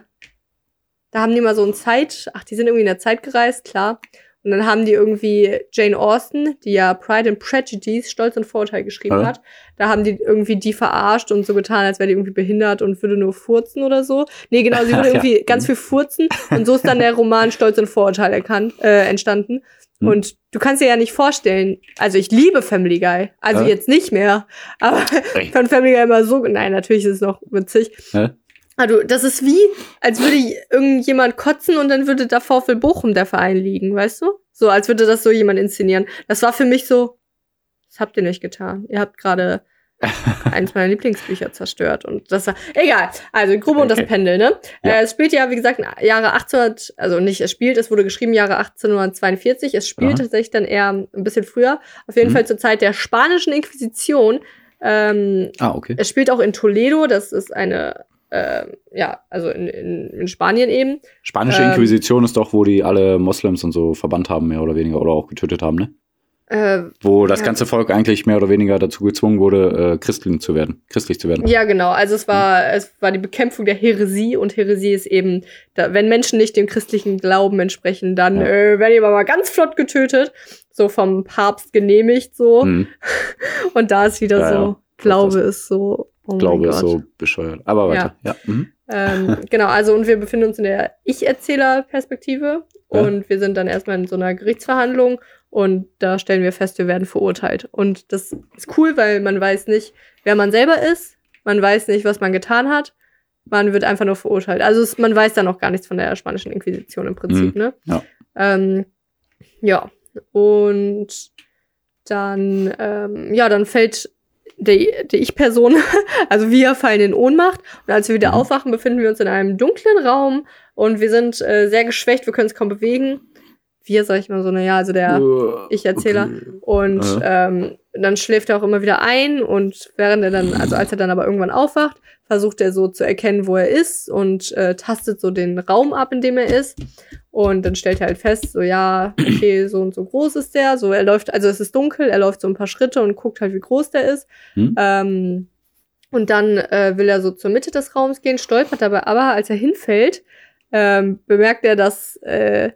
Da haben die mal so ein Zeit, ach, die sind irgendwie in der Zeit gereist, klar. Und dann haben die irgendwie Jane Austen, die ja Pride and Prejudice, Stolz und Vorurteil geschrieben Ja. hat. Da haben die irgendwie die verarscht und so getan, als wäre die irgendwie behindert und würde nur furzen oder so. Nee, genau, sie würde Ja. irgendwie ganz viel furzen. Und so ist dann der Roman Stolz und Vorurteil erkannt, äh, entstanden. Hm. Und du kannst dir ja nicht vorstellen, also ich liebe Family Guy, also Ja. jetzt nicht mehr, aber ich fand Family Guy immer so, nein, natürlich ist es noch witzig. Ja. Also, das ist wie, als würde irgendjemand kotzen und dann würde da VfL Bochum der Verein liegen, weißt du? So, als würde das so jemand inszenieren. Das war für mich so, das habt ihr nicht getan. Ihr habt gerade eins meiner Lieblingsbücher zerstört und das war, egal. Also, Grube und das Okay. Pendel, ne? Ja. Äh, es spielt ja, wie gesagt, Jahre 1800, also nicht, es spielt, es wurde geschrieben Jahre 1842. Es spielt Aha. tatsächlich dann eher ein bisschen früher. Auf jeden Mhm. Fall zur Zeit der spanischen Inquisition. Ähm, Ah, okay. es spielt auch in Toledo, das ist eine, äh, ja, also in, in, in Spanien eben. Spanische ähm, Inquisition ist doch, wo die alle Moslems und so verbannt haben, mehr oder weniger, oder auch getötet haben, ne? Äh, Wo das Ja. ganze Volk eigentlich mehr oder weniger dazu gezwungen wurde, äh, Christen zu werden, christlich zu werden. ja, genau. Also es war, es war die Bekämpfung der Häresie und Häresie ist eben, da, wenn Menschen nicht dem christlichen Glauben entsprechen, dann Ja. äh, werden die aber mal ganz flott getötet, so vom Papst genehmigt so. Hm, Und da ist wieder Ja, so. Glaube ist so. Oh Glaube ist so bescheuert. Aber weiter. Ja. Mhm. Ähm, genau, also und wir befinden uns in der Ich-Erzähler-Perspektive und wir sind dann erstmal in so einer Gerichtsverhandlung und da stellen wir fest, wir werden verurteilt. Und das ist cool, weil man weiß nicht, wer man selber ist, man weiß nicht, was man getan hat, man wird einfach nur verurteilt. Also es, man weiß dann auch gar nichts von der spanischen Inquisition im Prinzip, Mhm. ne? Ja. Ähm, ja, und dann, ähm, ja, dann fällt die, die Ich-Person, also wir fallen in Ohnmacht und als wir wieder Mhm. aufwachen, befinden wir uns in einem dunklen Raum und wir sind äh, sehr geschwächt, wir können es kaum bewegen. Wir, sag ich mal so, naja, also der Äh, Ich-Erzähler. okay. Und ähm, dann schläft er auch immer wieder ein und während er dann, also als er dann aber irgendwann aufwacht, versucht er so zu erkennen, wo er ist und äh, tastet so den Raum ab, in dem er ist. Und dann stellt er halt fest, so ja, okay, so und so groß ist der. So, er läuft, also es ist dunkel, er läuft so ein paar Schritte und guckt halt, wie groß der ist. Hm? Ähm, und dann äh, will er so zur Mitte des Raums gehen, stolpert dabei aber, als er hinfällt, ähm, bemerkt er, dass äh,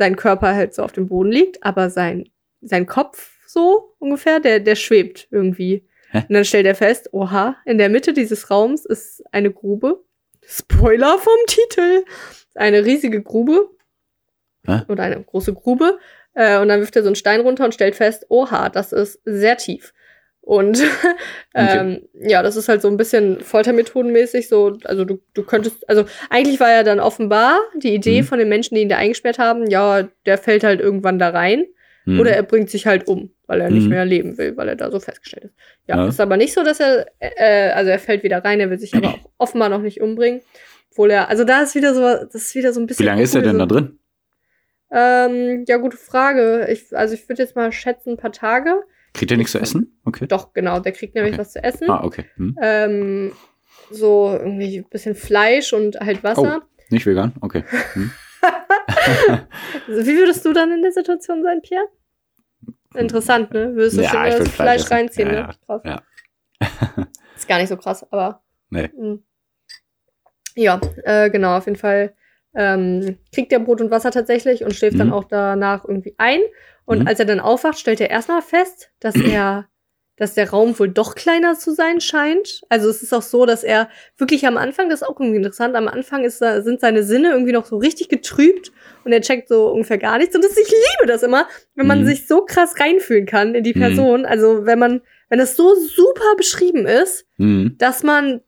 sein Körper halt so auf dem Boden liegt, aber sein, sein Kopf so ungefähr, der, der schwebt irgendwie. Hä? Und dann stellt er fest, oha, in der Mitte dieses Raums ist eine Grube. Spoiler vom Titel. Eine riesige Grube. Hä? Oder eine große Grube. Äh, und dann wirft er so einen Stein runter und stellt fest, oha, das ist sehr tief. Und ähm, ja, das ist halt so ein bisschen foltermethodenmäßig. So, also du, du könntest, also eigentlich war ja dann offenbar die Idee Mhm. von den Menschen, die ihn da eingesperrt haben, ja, der fällt halt irgendwann da rein. Hm. Oder er bringt sich halt um, weil er nicht Mhm. mehr leben will, weil er da so festgestellt ist. Ja, Ja. ist aber nicht so, dass er, äh, also er fällt wieder rein, er will sich aber auch offenbar noch nicht umbringen. Obwohl er, also da ist wieder so, das ist wieder so ein bisschen. Wie lange ist er denn so, da drin? Ähm, ja, gute Frage. Ich, also ich würde jetzt mal schätzen, ein paar Tage. Kriegt er nichts zu essen? Okay. Doch, genau, der kriegt nämlich Okay. was zu essen. Ah, okay. Hm. Ähm, so irgendwie ein bisschen Fleisch und halt Wasser. Nicht vegan? Okay. Hm. Also, wie würdest du dann in der Situation sein, Pierre? Interessant, ne? Würdest du Ja, schon das Fleisch Fleisch reinziehen, Ja, ne? ja. Krass. Ja. Ist gar nicht so krass, aber. Nee. Mhm. Ja, äh, genau, auf jeden Fall ähm, kriegt er Brot und Wasser tatsächlich und schläft dann Mhm. auch danach irgendwie ein. Und Mhm. als er dann aufwacht, stellt er erstmal fest, dass er, dass der Raum wohl doch kleiner zu sein scheint. Also es ist auch so, dass er wirklich am Anfang, das ist auch irgendwie interessant, am Anfang ist, sind seine Sinne irgendwie noch so richtig getrübt und er checkt so ungefähr gar nichts. Und das, ich liebe das immer, wenn man Mhm. sich so krass reinfühlen kann in die Mhm. Person. Also wenn man, wenn das so super beschrieben ist, Mhm. dass man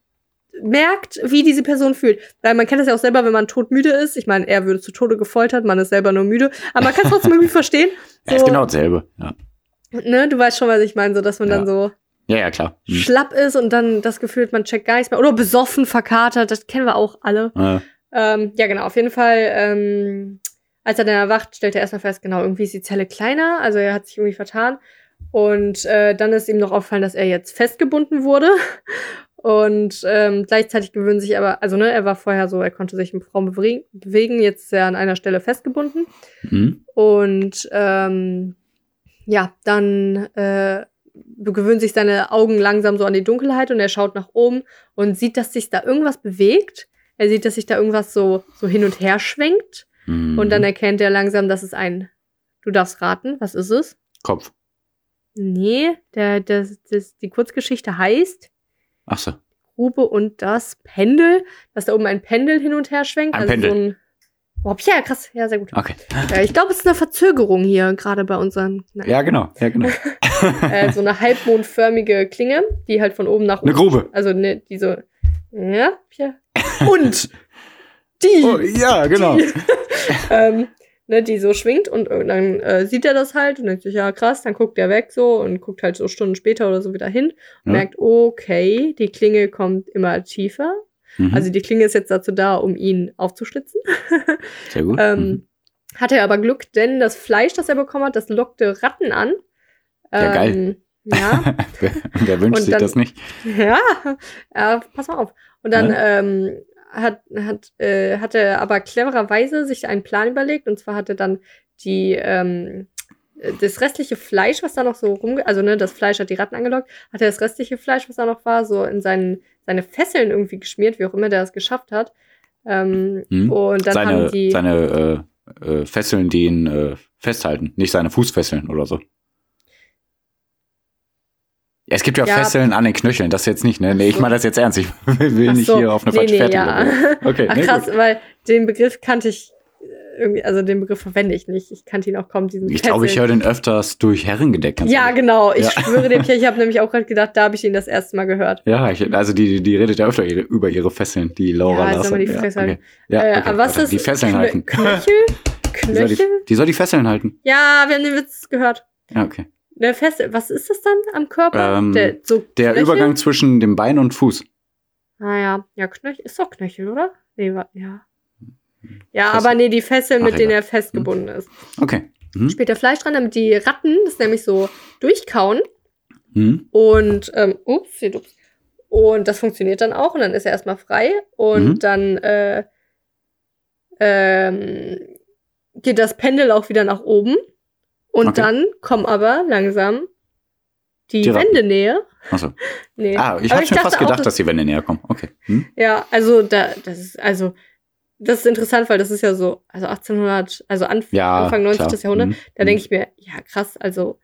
merkt, wie diese Person fühlt. Weil man kennt das ja auch selber, wenn man todmüde ist. Ich meine, er würde zu Tode gefoltert, man ist selber nur müde. Aber man kann es trotzdem irgendwie verstehen. Ja, ist genau dasselbe. Ja, ne, du weißt schon, was ich meine, so dass man Ja. dann so ja, ja klar. Mhm. schlapp ist und dann das Gefühl hat, man checkt gar nichts mehr. Oder besoffen, verkatert, das kennen wir auch alle. Äh, Ähm, ja, genau, auf jeden Fall, ähm, als er dann erwacht, stellt er erstmal fest, genau, irgendwie ist die Zelle kleiner, also er hat sich irgendwie vertan. Und äh, dann ist ihm noch aufgefallen, dass er jetzt festgebunden wurde. Und ähm, gleichzeitig gewöhnt sich aber, also ne, er war vorher so, er konnte sich im Raum bewegen, bewegen jetzt ist er an einer Stelle festgebunden. mhm. Und ähm, ja, dann äh, gewöhnen sich seine Augen langsam so an die Dunkelheit und er schaut nach oben und sieht, dass sich da irgendwas bewegt. Er sieht, dass sich da irgendwas so, so hin und her schwenkt. Mhm. Und dann erkennt er langsam, dass es ein. Du darfst raten, was ist es? Kopf. Nee, der, das, das, die Kurzgeschichte heißt Ach so. Grube und das Pendel, dass da oben ein Pendel hin und her schwenkt. Ein also Pendel. So ein, oh, ja, krass, ja, sehr gut. Okay. Äh, ich glaube, es ist eine Verzögerung hier, gerade bei unseren. Nein. Ja, genau. Ja, genau. äh, so eine halbmondförmige Klinge, die halt von oben nach Eine unten. Grube. Also ne, die so. Ja, ja. Und die, Oh, ja, genau. die, ähm, ne, die so schwingt und dann äh, sieht er das halt und denkt sich, ja krass, dann guckt er weg so und guckt halt so Stunden später oder so wieder hin und Ja. merkt, okay, die Klinge kommt immer tiefer. Mhm. Also die Klinge ist jetzt dazu da, um ihn aufzuschlitzen. Sehr gut. Ähm, Mhm. Hatte aber Glück, denn das Fleisch, das er bekommen hat, das lockte Ratten an. Ja, geil. Ähm, Ja, wer, wer wünscht und sich dann- das nicht? ja, ja, pass mal auf. Und dann Ja. ähm, hat, hat, äh, hat er aber clevererweise sich einen Plan überlegt. Und zwar hat er dann die, ähm, das restliche Fleisch, was da noch so rumge... Also, ne, das Fleisch hat die Ratten angelockt. Hat er das restliche Fleisch, was da noch war, so in seinen, seine Fesseln irgendwie geschmiert, wie auch immer der das geschafft hat. Ähm, Mhm. Und dann seine haben die... seine äh, äh, Fesseln, die ihn äh, festhalten, nicht seine Fußfesseln oder so. Es gibt ja, Ja. Fesseln an den Knöcheln, das jetzt nicht, ne? Nee, ich meine das jetzt ernst. Ich will nicht so. hier auf eine Nee, falsche nee, Fährte. ja. Okay, Ach nee, krass, gut. weil den Begriff kannte ich äh, irgendwie, also den Begriff verwende ich nicht. Ich kannte ihn auch kaum, diesen Ich glaube, ich höre den öfters durch Herrengedeck. Ja, ehrlich. genau. Ich Ja. schwöre dem hier, ich habe nämlich auch gerade gedacht, da habe ich ihn das erste Mal gehört. Ja, ich, also die, die redet ja öfter über ihre Fesseln, die Laura Ja, Larsson. die ja, okay. ja, äh, okay, aber was ist Die Fesseln Knö- halten. Knöchel? Die soll die, Knöchel? die soll die Fesseln halten. Ja, wir haben den Witz gehört. Ja, okay. Eine Fessel. Was ist das dann am Körper? Ähm, der so Der? Übergang zwischen dem Bein und Fuß. Ah ja, Knöchel. Ist doch Knöchel, oder? Nee, wa- ja. Ja, Fessel. aber nee, die Fesseln, Ach, mit denen egal. er festgebunden ist. Okay. Mhm. Später Fleisch dran, damit die Ratten das nämlich so durchkauen. Mhm. Und, ähm, ups, hier, ups. Und das funktioniert dann auch und dann ist er erstmal frei und Mhm. dann äh, ähm, geht das Pendel auch wieder nach oben und Okay. dann kommen aber langsam die, Die. Wände näher. Achso. Nee. Ah, ich hatte schon fast dachte auch, gedacht, dass die Wände näher kommen. Okay. Hm? Ja, also da, das ist, also, das ist interessant, weil das ist ja so, also 1800, also Anf Ja, Anfang 19. klar. Jahrhundert. Mhm. Da denke ich mir, ja krass, also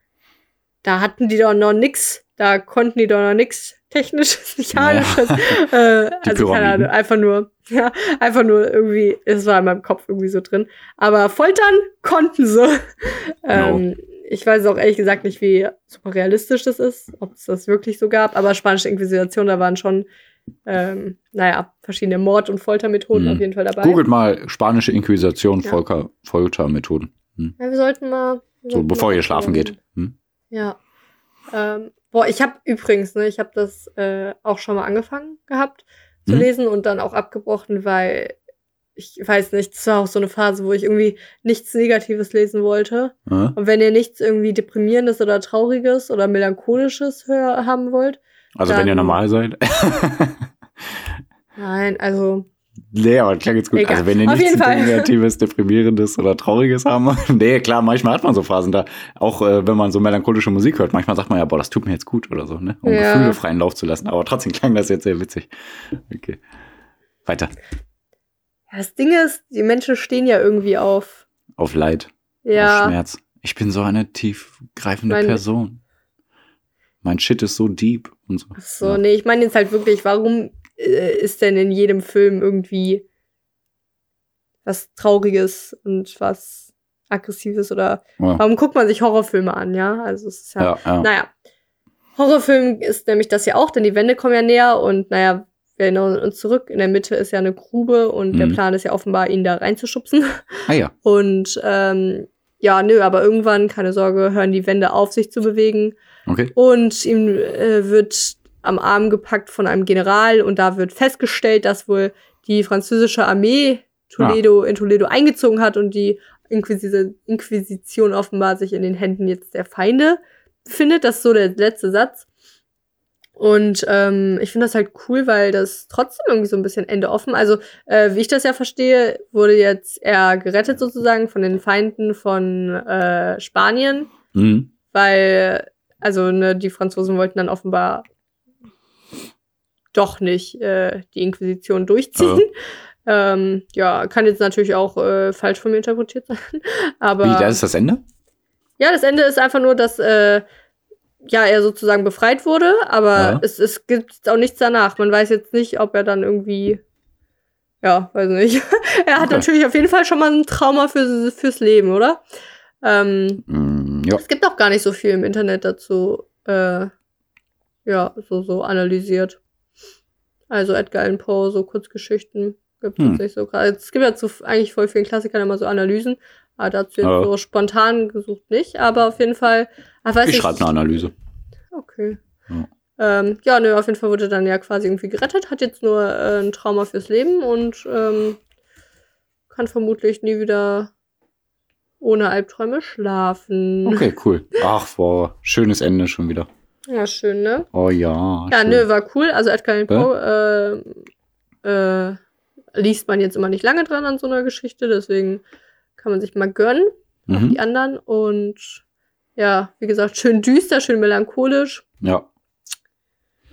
da hatten die doch noch nix, da konnten die doch noch nix technisches, mechanisches. äh, also keine. Ahnung, einfach nur, ja, einfach nur irgendwie, es war in meinem Kopf irgendwie so drin. Aber foltern konnten sie. ähm, ich weiß auch ehrlich gesagt nicht, wie super realistisch das ist, ob es das wirklich so gab, aber spanische Inquisition, da waren schon, ähm, naja, verschiedene Mord- und Foltermethoden Mhm. auf jeden Fall dabei. Googelt mal spanische Inquisition, Ja. Folter, Foltermethoden. Hm. Ja, wir sollten mal. wir So, sollten bevor mal ihr schlafen gucken. geht. Hm? Ja. Ähm, boah, ich habe übrigens, ne, ich habe das äh, auch schon mal angefangen gehabt zu Mhm. lesen und dann auch abgebrochen, weil ich weiß nicht, das war auch so eine Phase, wo ich irgendwie nichts Negatives lesen wollte. Ja? Und wenn ihr nichts irgendwie deprimierendes oder trauriges oder melancholisches haben wollt, Also wenn ihr normal seid. nein, also nee, aber klang jetzt gut. Egal. Also wenn ihr Auf nichts. Negatives, Deprimierendes oder Trauriges haben. Nee, klar, manchmal hat man so Phasen da. Auch äh, wenn man so melancholische Musik hört. Manchmal sagt man ja, boah, das tut mir jetzt gut oder so, ne? Um Ja. Gefühle freien Lauf zu lassen. Aber trotzdem klang das jetzt sehr witzig. Okay. Weiter. Ja, das Ding ist, die Menschen stehen ja irgendwie auf. Auf Leid, auf Ja, Schmerz. Ich bin so eine tiefgreifende Mein- Person. Mein Shit ist so deep und so. ach so, Ja. nee, ich meine jetzt halt wirklich, warum ist denn in jedem Film irgendwie was Trauriges und was Aggressives oder Ja, warum guckt man sich Horrorfilme an, ja? Also es ist ja, ja, ja. naja. Horrorfilm ist nämlich das ja auch, denn die Wände kommen ja näher und naja, wir erinnern uns zurück, in der Mitte ist ja eine Grube und der Mhm. Plan ist ja offenbar, ihn da reinzuschubsen. Ah ja. Und ähm, ja, nö, aber irgendwann, keine Sorge, hören die Wände auf, sich zu bewegen. Okay. Und ihm äh, wird am Arm gepackt von einem General und da wird festgestellt, dass wohl die französische Armee Toledo in Toledo eingezogen hat und die Inquisi Inquisition offenbar sich in den Händen jetzt der Feinde befindet. Das ist so der letzte Satz. Und ähm, ich finde das halt cool, weil das trotzdem irgendwie so ein bisschen Ende offen. Also, äh, wie ich das ja verstehe, wurde jetzt er gerettet sozusagen von den Feinden von äh, Spanien Mhm. weil, also, ne, die Franzosen wollten dann offenbar doch nicht äh, die Inquisition durchziehen. Ähm, ja, kann jetzt natürlich auch äh, falsch von mir interpretiert sein. Aber Wie, das ist das Ende? ja, das Ende ist einfach nur, dass äh, ja, er sozusagen befreit wurde, aber Ja. es, es gibt auch nichts danach. Man weiß jetzt nicht, ob er dann irgendwie, ja, weiß nicht. er hat Okay. natürlich auf jeden Fall schon mal ein Trauma für, fürs Leben, oder? Ähm, Mm, ja. es gibt auch gar nicht so viel im Internet dazu, äh, ja, so, so analysiert. Also Edgar Allan Poe, so Kurzgeschichten gibt es Hm. nicht so gerade. Es gibt ja zu eigentlich voll vielen Klassikern immer so Analysen, aber dazu jetzt Ja. so spontan gesucht nicht. Aber auf jeden Fall, ach, weiß Ich schreibe eine Analyse. Okay. Ja. Ähm, ja, nö, auf jeden Fall wurde dann ja quasi irgendwie gerettet, hat jetzt nur äh, ein Trauma fürs Leben und ähm, kann vermutlich nie wieder ohne Albträume schlafen. Okay, cool. Ach, boah, schönes Ende schon wieder. Ja, schön, ne? Oh ja. Ja, schön. nö, war cool. Also Edgar Allan Poe äh, äh, liest man jetzt immer nicht lange dran an so einer Geschichte, deswegen kann man sich mal gönnen, Mhm. die anderen. Und ja, wie gesagt, schön düster, schön melancholisch. Ja.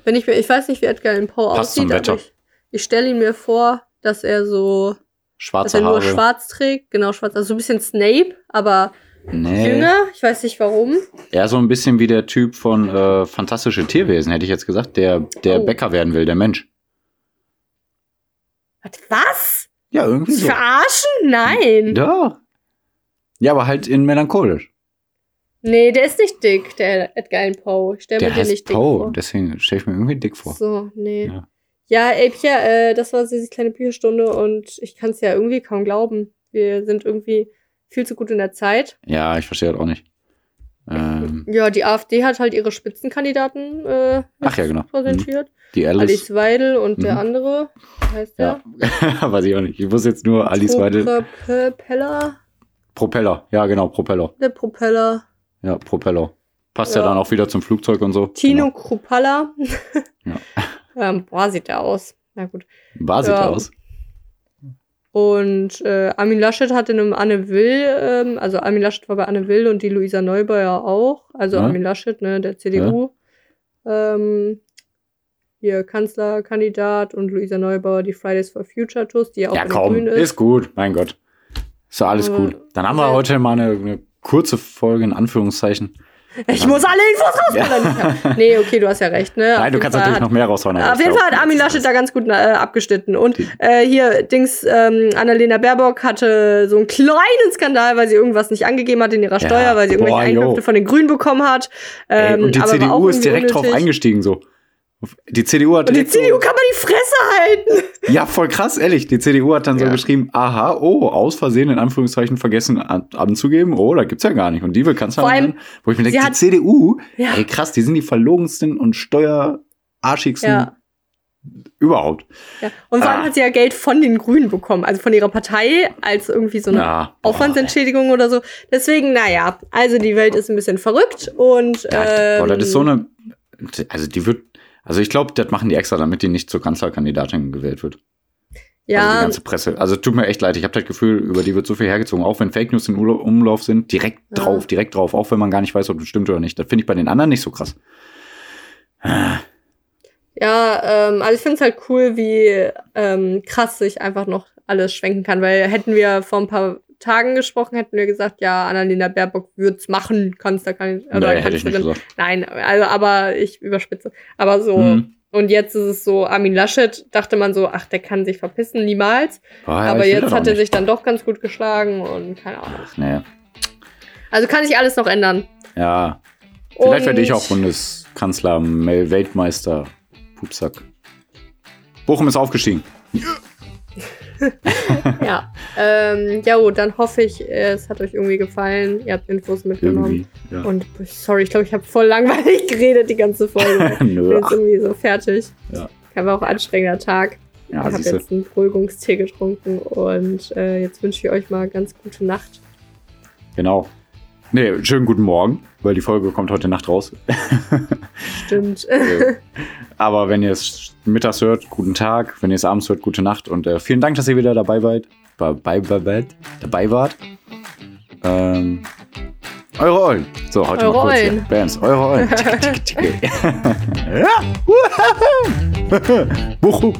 Wenn ich mir, ich weiß nicht, wie Edgar Allan Poe Passt aussieht, aber ich, ich stelle ihn mir vor, dass er so, dass Schwarze er nur Haare. schwarz trägt, genau schwarz, also so ein bisschen Snape, aber nee. jünger. Ich weiß nicht warum. Eher so ein bisschen wie der Typ von äh, Fantastische Tierwesen, hätte ich jetzt gesagt, der, der Oh. Bäcker werden will, der Mensch. Was? Ja, irgendwie so. Verarschen? Nein. Ja. Ja, aber halt in melancholisch. Nee, der ist nicht dick, der Edgar Allan Poe. Ich stelle Der mir den nicht dick Poe, vor. deswegen stelle ich mir irgendwie dick vor. So, nee. Ja. Ja, ey, Pia, äh, das war diese kleine Bücherstunde und ich kann es ja irgendwie kaum glauben. Wir sind irgendwie viel zu gut in der Zeit. Ja, ich verstehe das auch nicht. Ähm, Ja, die AfD hat halt ihre Spitzenkandidaten äh, Ach ja, genau. präsentiert. die Alice. Alice Weidel und der Mhm. andere, wie heißt der? Ja, weiß ich auch nicht. Ich wusste jetzt nur Alice Weidel. Propeller? Propeller. Ja, genau, Propeller. Der Propeller. Ja, Propeller. Passt ja, Ja. dann auch wieder zum Flugzeug und so. Tino Genau. Krupalla. Ja. ähm, boah, sieht der aus. Na gut. War sieht Ja. aus. Und äh, Armin Laschet hatte einem Anne Will, ähm, also Armin Laschet war bei Anne Will und die Luisa Neubauer auch. Also Ja. Armin Laschet, ne, der CDU. Ähm, hier Kanzlerkandidat und Luisa Neubauer, die Fridays for Future Tours, die ja auch Ja, komm, ist. ist. gut. Mein Gott. Ist doch alles Aber- gut. Dann haben wir Ja. heute mal eine, eine kurze Folge in Anführungszeichen. Ich muss alle Infos rausholen. Ja. Nee, okay, du hast ja recht, ne? Auf Nein, du kannst Fall natürlich hat- noch mehr raushauen. Auf jeden Fall hat Armin Laschet da ganz gut äh, abgeschnitten. Und äh, hier, Dings, ähm, Annalena Baerbock hatte so einen kleinen Skandal, weil sie irgendwas nicht angegeben hat in ihrer Ja, Steuer, weil sie irgendwelche boah. Einkünfte von den Grünen bekommen hat. Ey, Ähm, und die auch CDU ist direkt drauf unnötig. eingestiegen so. Die CDU hat Und die direkt so- CDU kann man die Fresse halten. Ja, voll krass, ehrlich. Die CDU hat dann so Ja. geschrieben, aha, oh, aus Versehen in Anführungszeichen vergessen an, anzugeben. Oh, da gibt's ja gar nicht. Und die will Kanzlerin allem, werden. Wo ich mir denke, die CDU, Ja. ey krass, die sind die verlogensten und steuerarschigsten Ja. überhaupt. Ja. Und vor allem Ah. hat sie ja Geld von den Grünen bekommen, also von ihrer Partei, als irgendwie so eine Ja, Aufwandsentschädigung oder so. Deswegen, naja, also die Welt ist ein bisschen verrückt und Ja, boah, das ist so ähm, eine, also die wird, also ich glaube, das machen die extra, damit die nicht zur Kanzlerkandidatin gewählt wird. Also die ja, ganze Presse. Also tut mir echt leid, ich habe das Gefühl, über die wird so viel hergezogen, auch wenn Fake News in Urla- Umlauf sind, direkt Ja. drauf, direkt drauf, auch wenn man gar nicht weiß, ob das stimmt oder nicht. Das finde ich bei den anderen nicht so krass. Ja, ähm, also ich finde es halt cool, wie ähm, krass sich einfach noch alles schwenken kann, weil hätten wir vor ein paar Tagen gesprochen, hätten wir gesagt, ja, Annalena Baerbock wird's machen, kannst da kann oder Nee, hätte ich nicht gesagt. Nein, also aber ich überspitze. Aber so Mhm. und jetzt ist es so, Armin Laschet dachte man so, ach, der kann sich verpissen, niemals. Ah, aber ich will jetzt hat er sich dann doch ganz gut geschlagen und keine Ahnung. Nee. Also kann sich alles noch ändern. Ja, vielleicht Und- werde ich auch Bundeskanzler, Mel- Weltmeister, Pupsack. Bochum ist aufgestiegen. Ja. ähm, ja, gut, dann hoffe ich, es hat euch irgendwie gefallen. Ihr habt Infos mitgenommen. Ja. Und sorry, ich glaube, ich habe voll langweilig geredet die ganze Folge. ich bin Nö, jetzt irgendwie so fertig. Ja. War auch anstrengender Tag. ja, ich habe jetzt einen Beruhigungstee getrunken und äh, jetzt wünsche ich euch mal ganz gute Nacht. Genau. Nee, schönen guten Morgen, weil die Folge kommt heute Nacht raus. Stimmt. Aber wenn ihr es mittags hört, guten Tag. Wenn ihr es abends hört, gute Nacht. Und äh, vielen Dank, dass ihr wieder dabei wart. Dabei, dabei, dabei wart. Ähm, eure Eulen. So, heute Eure mal kurz Eulen. hier. Bams, eure Eulen. Tschicke. ja. Wuhu.